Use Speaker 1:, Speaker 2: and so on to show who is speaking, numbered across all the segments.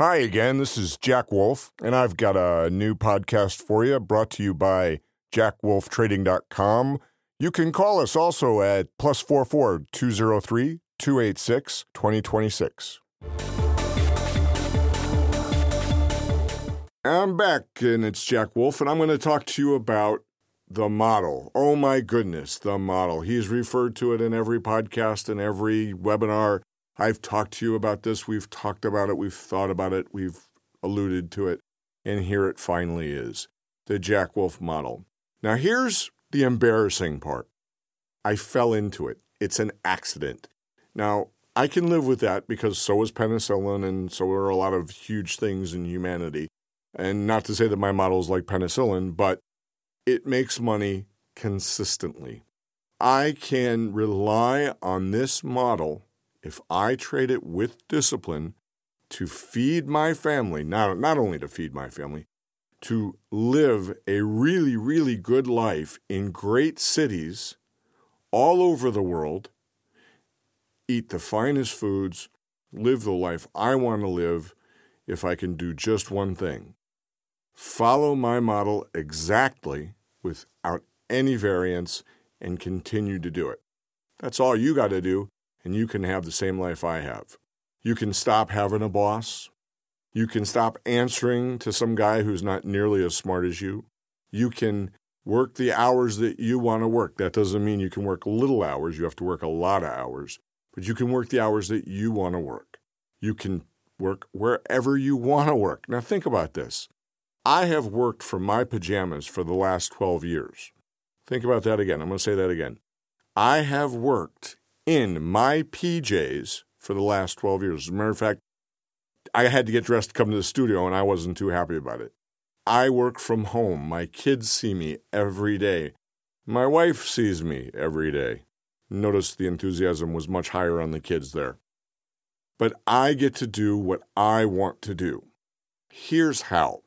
Speaker 1: Hi again, this is Jack Wolf, and I've got a new podcast for you brought to you by jackwolftrading.com. You can call us also at plus 44 203 286 2026. I'm back, and it's Jack Wolf, and I'm going to talk to you about the model. Oh my goodness, the model. He's referred to it in every podcast and every webinar. I've talked to you about this. We've talked about it. We've thought about it. We've alluded to it. And here it finally is the Jack Wolf model. Now, here's the embarrassing part I fell into it. It's an accident. Now, I can live with that because so is penicillin and so are a lot of huge things in humanity. And not to say that my model is like penicillin, but it makes money consistently. I can rely on this model if I trade it with discipline to feed my family, not, not only to feed my family, to live a really, really good life in great cities all over the world, eat the finest foods, live the life I want to live if I can do just one thing follow my model exactly without any variance and continue to do it. That's all you got to do, and you can have the same life I have. You can stop having a boss. You can stop answering to some guy who's not nearly as smart as you. You can work the hours that you want to work. That doesn't mean you can work little hours, you have to work a lot of hours, but you can work the hours that you want to work. You can work wherever you want to work. Now, think about this. I have worked for my pajamas for the last 12 years. Think about that again. I'm going to say that again. I have worked in my PJs for the last 12 years. As a matter of fact, I had to get dressed to come to the studio and I wasn't too happy about it. I work from home. My kids see me every day. My wife sees me every day. Notice the enthusiasm was much higher on the kids there. But I get to do what I want to do. Here's how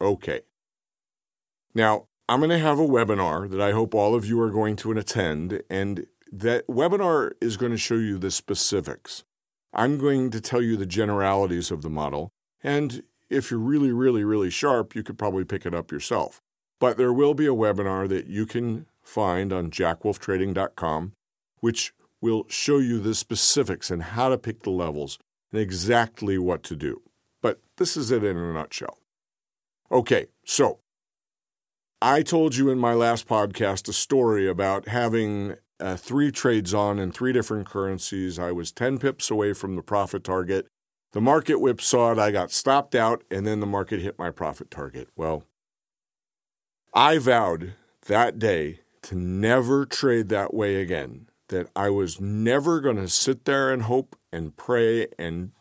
Speaker 1: Okay. Now, I'm going to have a webinar that I hope all of you are going to attend, and that webinar is going to show you the specifics. I'm going to tell you the generalities of the model, and if you're really, really, really sharp, you could probably pick it up yourself. But there will be a webinar that you can find on jackwolftrading.com, which will show you the specifics and how to pick the levels and exactly what to do. But this is it in a nutshell. Okay, so I told you in my last podcast a story about having uh, three trades on in three different currencies. I was 10 pips away from the profit target. The market whipsawed, I got stopped out, and then the market hit my profit target. Well, I vowed that day to never trade that way again, that I was never going to sit there and hope and pray and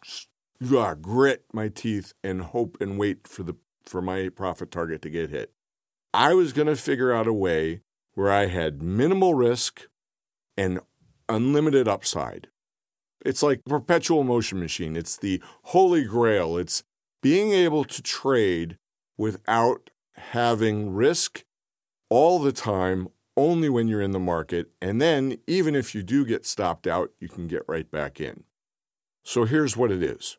Speaker 1: uh, grit my teeth and hope and wait for the for my profit target to get hit. I was going to figure out a way where I had minimal risk and unlimited upside. It's like a perpetual motion machine. It's the holy grail. It's being able to trade without having risk all the time, only when you're in the market. And then, even if you do get stopped out, you can get right back in. So here's what it is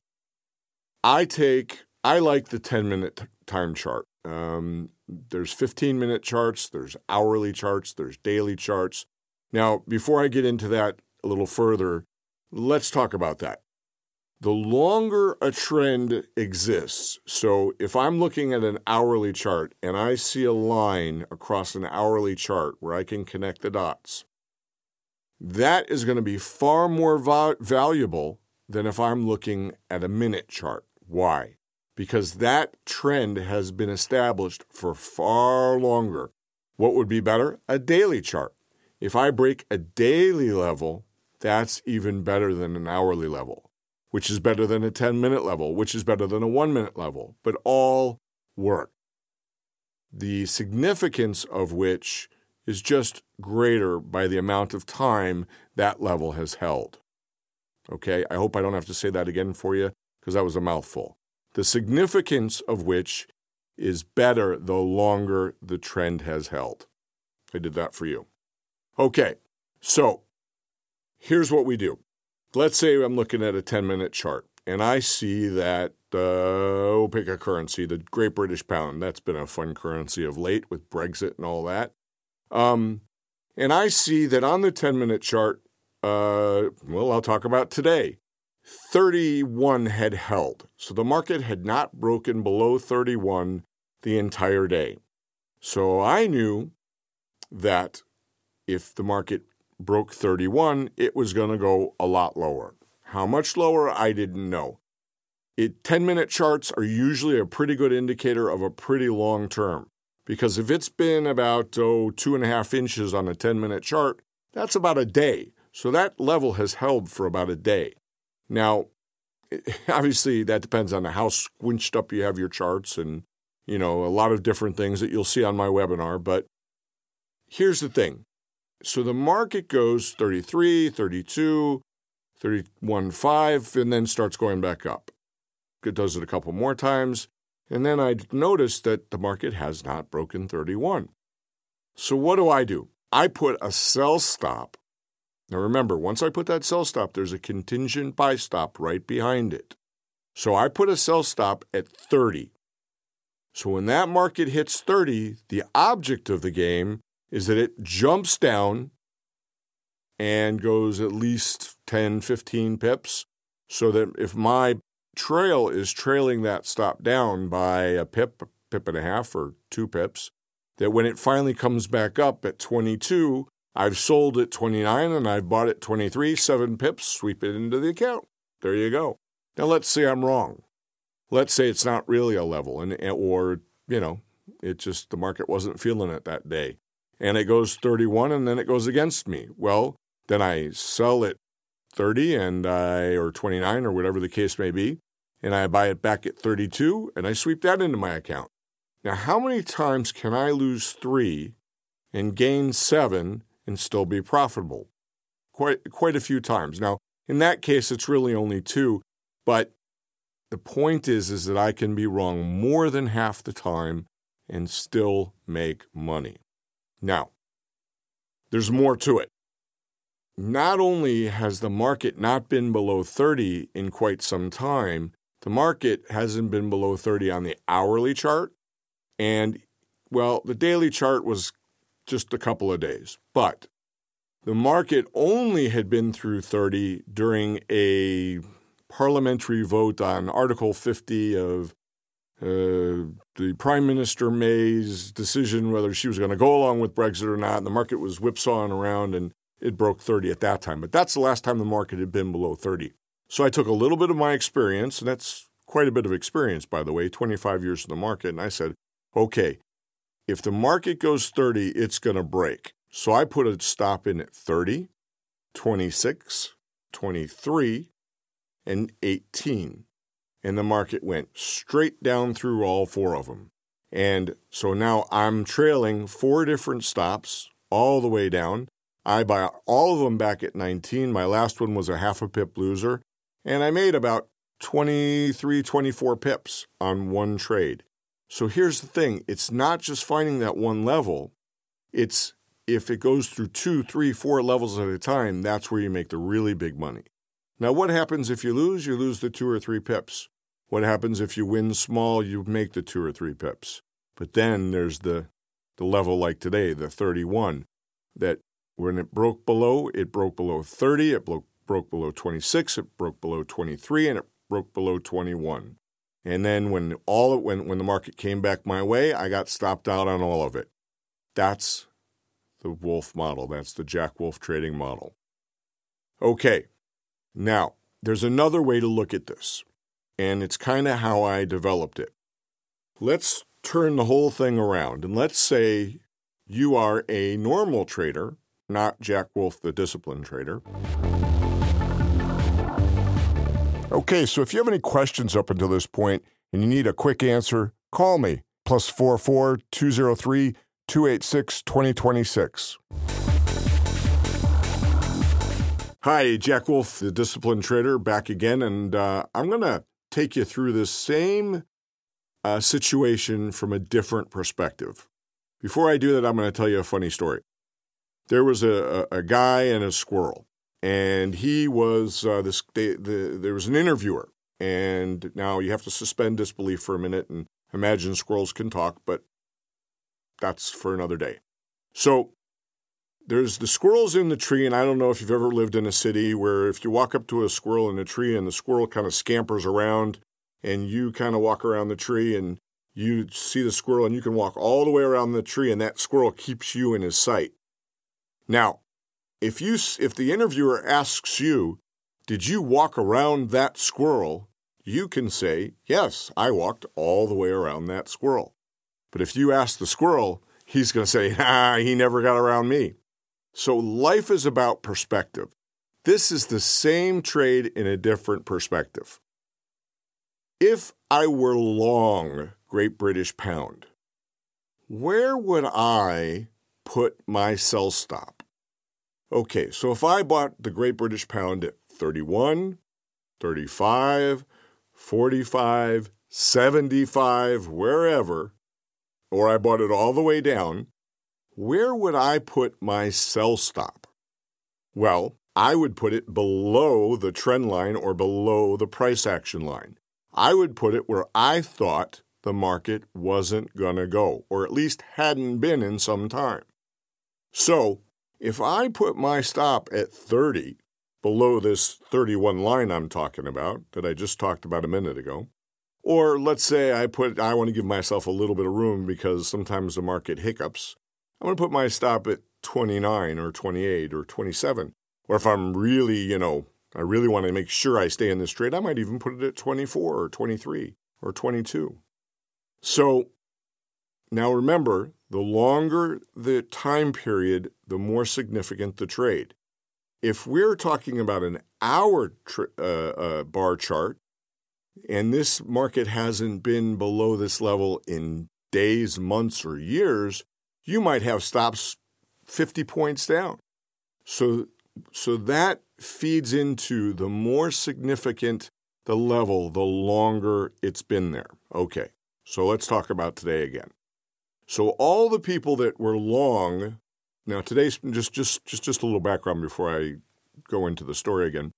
Speaker 1: I take I like the 10 minute time chart. Um, there's 15 minute charts, there's hourly charts, there's daily charts. Now, before I get into that a little further, let's talk about that. The longer a trend exists, so if I'm looking at an hourly chart and I see a line across an hourly chart where I can connect the dots, that is going to be far more va- valuable than if I'm looking at a minute chart. Why? because that trend has been established for far longer. What would be better? A daily chart. If I break a daily level, that's even better than an hourly level, which is better than a 10 minute level, which is better than a one minute level, but all work. The significance of which is just greater by the amount of time that level has held. Okay, I hope I don't have to say that again for you because that was a mouthful the significance of which is better the longer the trend has held. I did that for you. Okay, so here's what we do. Let's say I'm looking at a 10 minute chart and I see that, uh, pick a currency, the Great British Pound. That's been a fun currency of late with Brexit and all that. Um, and I see that on the 10 minute chart, uh, well, I'll talk about today. 31 had held. So the market had not broken below 31 the entire day. So I knew that if the market broke 31, it was going to go a lot lower. How much lower, I didn't know. It 10 minute charts are usually a pretty good indicator of a pretty long term. Because if it's been about oh, two and a half inches on a 10 minute chart, that's about a day. So that level has held for about a day. Now, obviously, that depends on how squinched up you have your charts and, you know, a lot of different things that you'll see on my webinar. But here's the thing so the market goes 33, 32, 31.5, and then starts going back up. It does it a couple more times, and then I notice that the market has not broken 31. So what do I do? I put a sell stop. Now remember, once I put that sell stop, there's a contingent buy stop right behind it. So I put a sell stop at 30. So when that market hits 30, the object of the game is that it jumps down and goes at least 10, 15 pips. So that if my trail is trailing that stop down by a pip, a pip and a half, or two pips, that when it finally comes back up at 22, I've sold at 29 and I've bought at 23, seven pips, sweep it into the account. There you go. Now let's say I'm wrong. Let's say it's not really a level and or, you know, it just the market wasn't feeling it that day and it goes 31 and then it goes against me. Well, then I sell it 30 and I or 29 or whatever the case may be, and I buy it back at 32 and I sweep that into my account. Now, how many times can I lose 3 and gain 7 and still be profitable? Quite quite a few times. Now, in that case it's really only 2, but the point is is that I can be wrong more than half the time and still make money. Now, there's more to it. Not only has the market not been below 30 in quite some time, the market hasn't been below 30 on the hourly chart. And, well, the daily chart was just a couple of days. But the market only had been through 30 during a parliamentary vote on Article 50 of uh, the Prime Minister May's decision whether she was going to go along with Brexit or not. And the market was whipsawing around and it broke 30 at that time. But that's the last time the market had been below 30. So I took a little bit of my experience, and that's quite a bit of experience, by the way, 25 years in the market. And I said, okay, if the market goes 30, it's going to break. So I put a stop in at 30, 26, 23, and 18 and the market went straight down through all four of them. And so now I'm trailing four different stops all the way down. I buy all of them back at 19. My last one was a half a pip loser, and I made about 23, 24 pips on one trade. So here's the thing it's not just finding that one level, it's if it goes through two, three, four levels at a time, that's where you make the really big money. Now, what happens if you lose? You lose the two or three pips. What happens if you win small, you make the two or three pips. But then there's the, the level like today, the 31, that when it broke below, it broke below 30, it broke, broke below 26, it broke below 23, and it broke below 21. And then when all when when the market came back my way, I got stopped out on all of it. That's the Wolf model. That's the Jack Wolf trading model. Okay. Now, there's another way to look at this and it's kind of how I developed it. Let's turn the whole thing around and let's say you are a normal trader, not Jack Wolf, the disciplined trader. Okay, so if you have any questions up until this point and you need a quick answer, call me plus 44 203 286 2026. Hi, Jack Wolf, the disciplined trader, back again, and uh, I'm going to take you through the same uh, situation from a different perspective. Before I do that, I'm going to tell you a funny story. There was a, a, a guy and a squirrel, and he was uh, this. They, the, there was an interviewer, And now you have to suspend disbelief for a minute and imagine squirrels can talk, but that's for another day. So there's the squirrels in the tree, and I don't know if you've ever lived in a city where if you walk up to a squirrel in a tree and the squirrel kind of scampers around and you kind of walk around the tree and you see the squirrel and you can walk all the way around the tree and that squirrel keeps you in his sight. Now, if you if the interviewer asks you, "Did you walk around that squirrel?" you can say, "Yes, I walked all the way around that squirrel." But if you ask the squirrel, he's going to say, "Ah, he never got around me." So life is about perspective. This is the same trade in a different perspective. If I were long Great British Pound, where would I put my sell stop? Okay, so if I bought the Great British Pound at 31, 35, 45, 75, wherever, or I bought it all the way down, where would I put my sell stop? Well, I would put it below the trend line or below the price action line. I would put it where I thought the market wasn't going to go, or at least hadn't been in some time. So, if I put my stop at 30, below this 31 line I'm talking about that I just talked about a minute ago, or let's say I put I want to give myself a little bit of room because sometimes the market hiccups. I'm going to put my stop at 29 or 28 or 27. Or if I'm really, you know, I really want to make sure I stay in this trade, I might even put it at 24 or 23 or 22. So now remember, the longer the time period, the more significant the trade. If we're talking about an hour uh, uh, bar chart, and this market hasn't been below this level in days, months, or years, you might have stops 50 points down. So, so that feeds into the more significant the level, the longer it's been there. Okay, so let's talk about today again. So all the people that were long, now today's just just just just a little background before I go into the story again.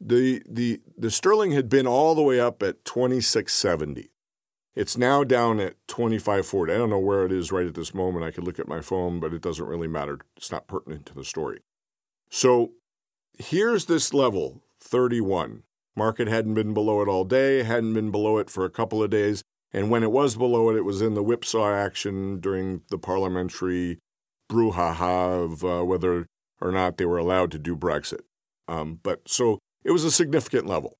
Speaker 1: The the the sterling had been all the way up at 2670. It's now down at 2540. I don't know where it is right at this moment. I could look at my phone, but it doesn't really matter. It's not pertinent to the story. So here's this level 31. Market hadn't been below it all day, hadn't been below it for a couple of days. And when it was below it, it was in the whipsaw action during the parliamentary brouhaha of uh, whether or not they were allowed to do Brexit. Um, but so it was a significant level.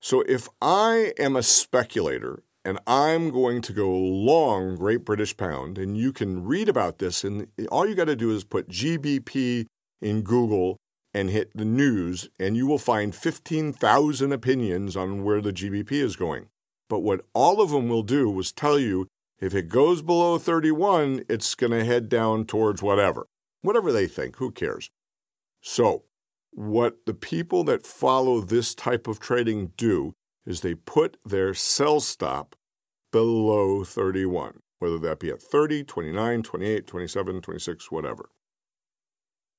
Speaker 1: So if I am a speculator and I'm going to go long Great British Pound, and you can read about this, and all you got to do is put GBP in Google and hit the news, and you will find 15,000 opinions on where the GBP is going. But what all of them will do was tell you if it goes below 31, it's going to head down towards whatever. Whatever they think, who cares? So, what the people that follow this type of trading do is they put their sell stop below 31, whether that be at 30, 29, 28, 27, 26, whatever.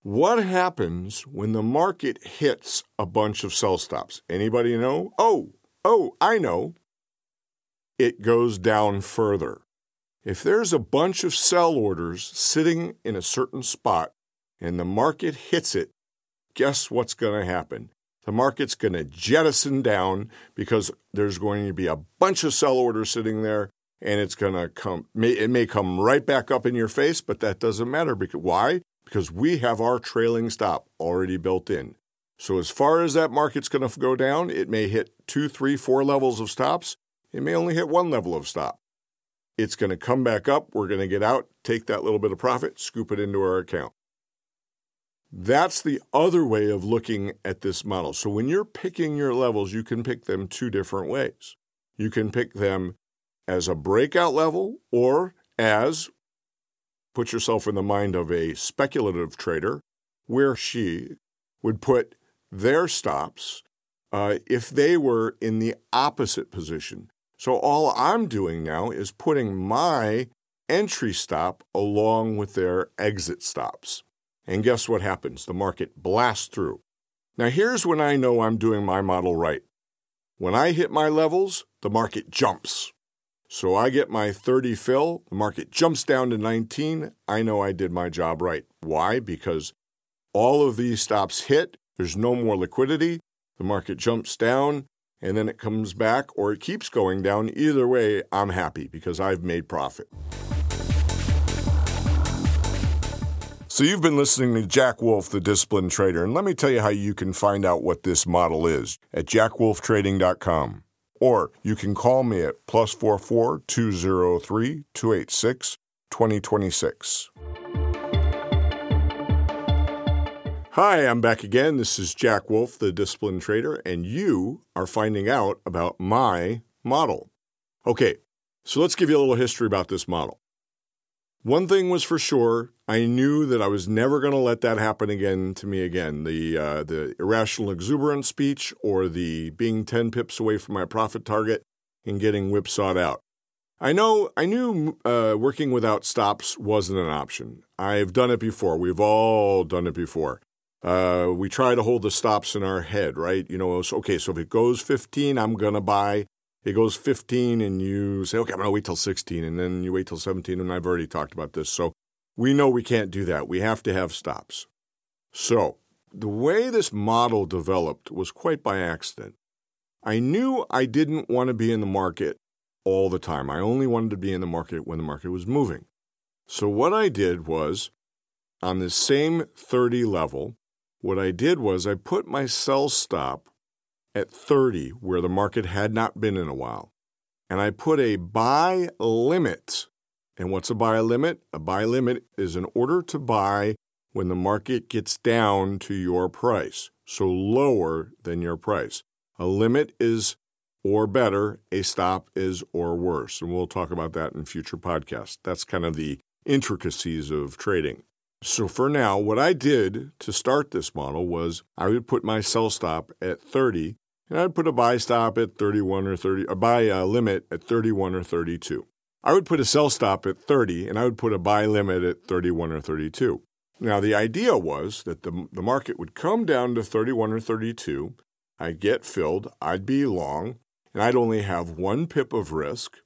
Speaker 1: What happens when the market hits a bunch of sell stops? Anybody know? Oh, oh, I know. It goes down further. If there's a bunch of sell orders sitting in a certain spot and the market hits it, guess what's going to happen? The market's going to jettison down because there's going to be a bunch of sell orders sitting there and it's going to come it may come right back up in your face, but that doesn't matter because why? because we have our trailing stop already built in. So, as far as that market's going to go down, it may hit two, three, four levels of stops. It may only hit one level of stop. It's going to come back up. We're going to get out, take that little bit of profit, scoop it into our account. That's the other way of looking at this model. So, when you're picking your levels, you can pick them two different ways. You can pick them as a breakout level or as Put yourself in the mind of a speculative trader where she would put their stops uh, if they were in the opposite position. So all I'm doing now is putting my entry stop along with their exit stops. And guess what happens? The market blasts through. Now, here's when I know I'm doing my model right. When I hit my levels, the market jumps. So I get my 30 fill, the market jumps down to 19. I know I did my job right. Why? Because all of these stops hit, there's no more liquidity, the market jumps down, and then it comes back or it keeps going down. Either way, I'm happy because I've made profit. So, you've been listening to Jack Wolf, the disciplined trader, and let me tell you how you can find out what this model is at jackwolftrading.com. Or you can call me at plus 44 203 286 2026. Hi, I'm back again. This is Jack Wolf, the disciplined trader, and you are finding out about my model. Okay, so let's give you a little history about this model. One thing was for sure, I knew that I was never going to let that happen again to me again. The uh, the irrational exuberance speech or the being 10 pips away from my profit target and getting whipsawed out. I know I knew uh, working without stops wasn't an option. I've done it before. We've all done it before. Uh, we try to hold the stops in our head, right? You know, okay, so if it goes 15, I'm going to buy it goes 15 and you say, okay, I'm going to wait till 16, and then you wait till 17, and I've already talked about this. So we know we can't do that. We have to have stops. So the way this model developed was quite by accident. I knew I didn't want to be in the market all the time. I only wanted to be in the market when the market was moving. So what I did was, on the same 30 level, what I did was I put my sell stop at 30 where the market had not been in a while. And I put a buy limit. And what's a buy limit? A buy limit is an order to buy when the market gets down to your price, so lower than your price. A limit is or better, a stop is or worse. And we'll talk about that in future podcasts. That's kind of the intricacies of trading. So for now, what I did to start this model was I would put my sell stop at 30 and I'd put a buy stop at 31 or 30, a buy uh, limit at 31 or 32. I would put a sell stop at 30, and I would put a buy limit at 31 or 32. Now, the idea was that the, the market would come down to 31 or 32, I'd get filled, I'd be long, and I'd only have one pip of risk,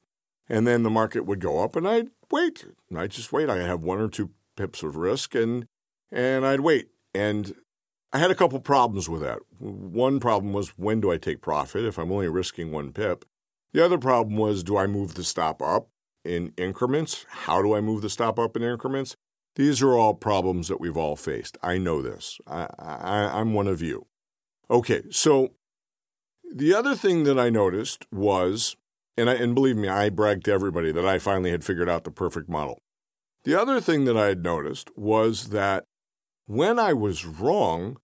Speaker 1: and then the market would go up, and I'd wait. And I'd just wait. I'd have one or two pips of risk, and and I'd wait. And I had a couple problems with that. One problem was when do I take profit if I'm only risking one pip? The other problem was do I move the stop up in increments? How do I move the stop up in increments? These are all problems that we've all faced. I know this. I, I, I'm one of you. Okay, so the other thing that I noticed was, and, I, and believe me, I bragged to everybody that I finally had figured out the perfect model. The other thing that I had noticed was that when I was wrong,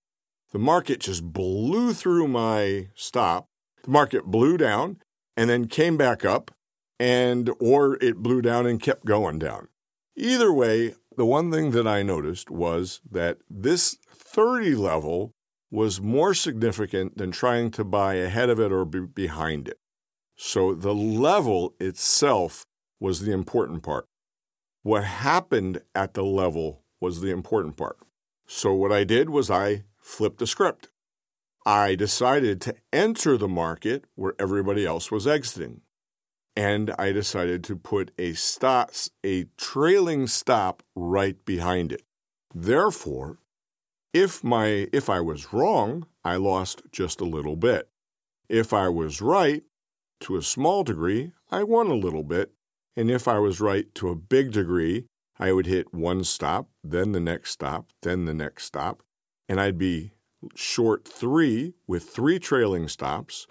Speaker 1: the market just blew through my stop. The market blew down and then came back up, and or it blew down and kept going down. Either way, the one thing that I noticed was that this 30 level was more significant than trying to buy ahead of it or be behind it. So the level itself was the important part. What happened at the level was the important part. So what I did was I flipped the script. I decided to enter the market where everybody else was exiting. And I decided to put a stop, a trailing stop right behind it. Therefore, if my if I was wrong, I lost just a little bit. If I was right to a small degree, I won a little bit. And if I was right to a big degree, I would hit one stop, then the next stop, then the next stop, and I'd be short three with three trailing stops.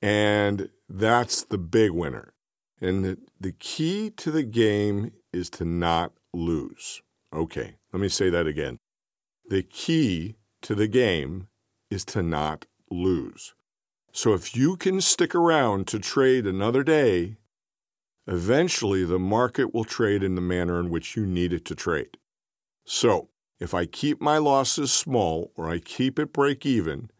Speaker 1: And that's the big winner. And the, the key to the game is to not lose. Okay, let me say that again. The key to the game is to not lose. So if you can stick around to trade another day, eventually the market will trade in the manner in which you need it to trade. So if I keep my losses small or I keep it break even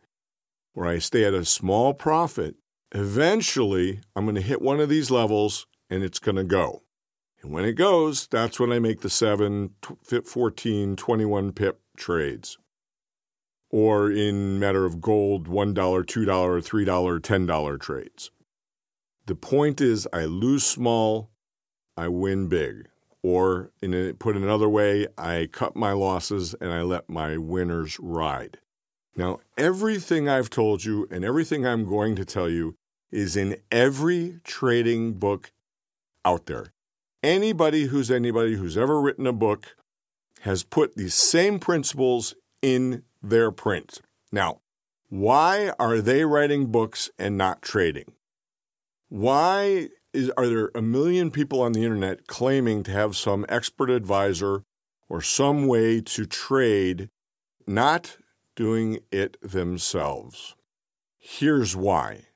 Speaker 1: or I stay at a small profit, eventually I'm going to hit one of these levels and it's going to go. And when it goes, that's when I make the 7, 14, 21 pip trades. or in matter of gold, $1, $2, $3, $10 trades. The point is, I lose small, I win big. Or, in a, put another way, I cut my losses and I let my winners ride. Now, everything I've told you and everything I'm going to tell you is in every trading book out there. Anybody who's anybody who's ever written a book has put these same principles in their print. Now, why are they writing books and not trading? Why is, are there a million people on the internet claiming to have some expert advisor or some way to trade, not doing it themselves? Here's why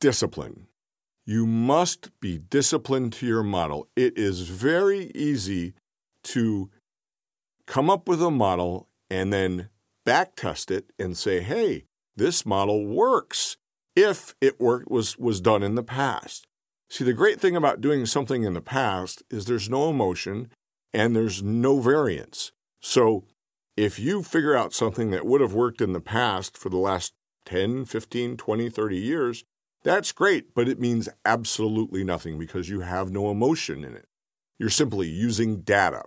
Speaker 1: discipline. You must be disciplined to your model. It is very easy to come up with a model and then backtest it and say, hey, this model works if it worked was was done in the past. See, the great thing about doing something in the past is there's no emotion and there's no variance. So, if you figure out something that would have worked in the past for the last 10, 15, 20, 30 years, that's great, but it means absolutely nothing because you have no emotion in it. You're simply using data.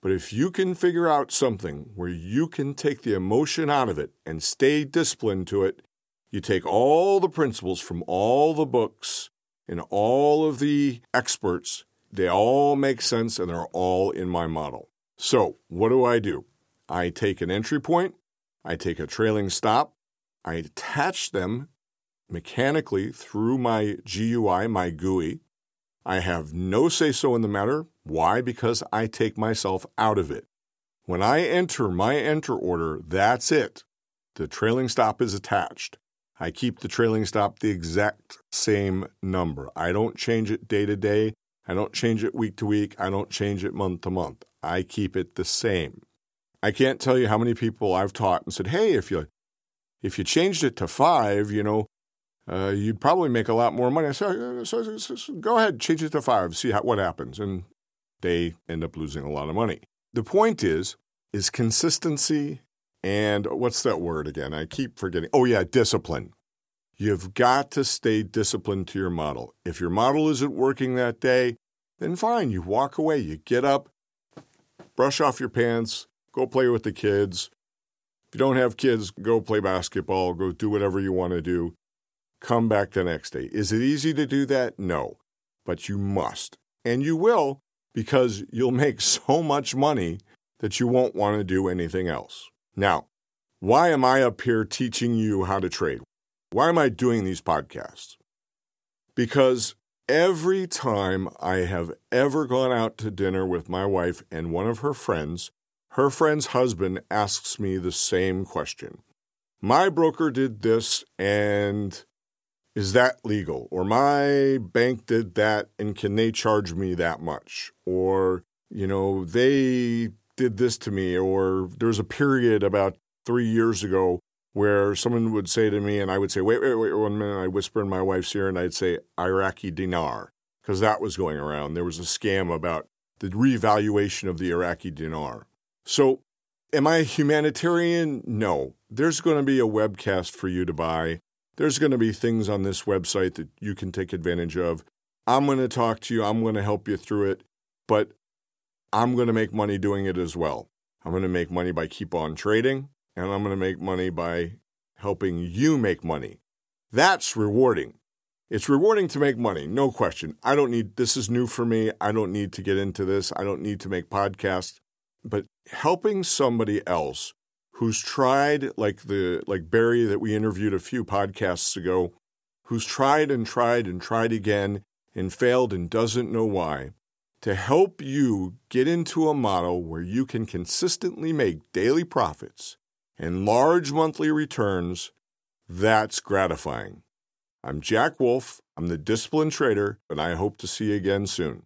Speaker 1: But if you can figure out something where you can take the emotion out of it and stay disciplined to it, you take all the principles from all the books and all of the experts, they all make sense and they're all in my model. So, what do I do? I take an entry point, I take a trailing stop, I attach them mechanically through my GUI, my GUI. I have no say so in the matter. Why? Because I take myself out of it. When I enter my enter order, that's it. The trailing stop is attached. I keep the trailing stop the exact same number. I don't change it day to day. I don't change it week to week. I don't change it month to month. I keep it the same. I can't tell you how many people I've taught and said, "Hey, if you if you changed it to five, you know, uh, you'd probably make a lot more money." I said, uh, so, so, so, "Go ahead, change it to five, see how, what happens," and they end up losing a lot of money. The point is, is consistency and what's that word again? I keep forgetting. Oh, yeah, discipline. You've got to stay disciplined to your model. If your model isn't working that day, then fine, you walk away, you get up, brush off your pants, go play with the kids. If you don't have kids, go play basketball, go do whatever you want to do. Come back the next day. Is it easy to do that? No, but you must. And you will because you'll make so much money that you won't want to do anything else. Now, why am I up here teaching you how to trade? Why am I doing these podcasts? Because every time I have ever gone out to dinner with my wife and one of her friends, her friend's husband asks me the same question. My broker did this, and is that legal? Or my bank did that, and can they charge me that much? Or, you know, they did this to me, or there was a period about three years ago where someone would say to me, and I would say, wait, wait, wait, one minute. I'd whisper in my wife's ear, and I'd say Iraqi dinar, because that was going around. There was a scam about the revaluation of the Iraqi dinar. So, am I a humanitarian? No. There's going to be a webcast for you to buy. There's going to be things on this website that you can take advantage of. I'm going to talk to you. I'm going to help you through it. But I'm going to make money doing it as well. I'm going to make money by keep on trading, and I'm going to make money by helping you make money. That's rewarding. It's rewarding to make money, no question. I don't need this is new for me. I don't need to get into this. I don't need to make podcasts. But helping somebody else who's tried like the like Barry that we interviewed a few podcasts ago, who's tried and tried and tried again and failed and doesn't know why to help you get into a model where you can consistently make daily profits and large monthly returns, that's gratifying. I'm Jack Wolf. I'm the Disciplined Trader, and I hope to see you again soon.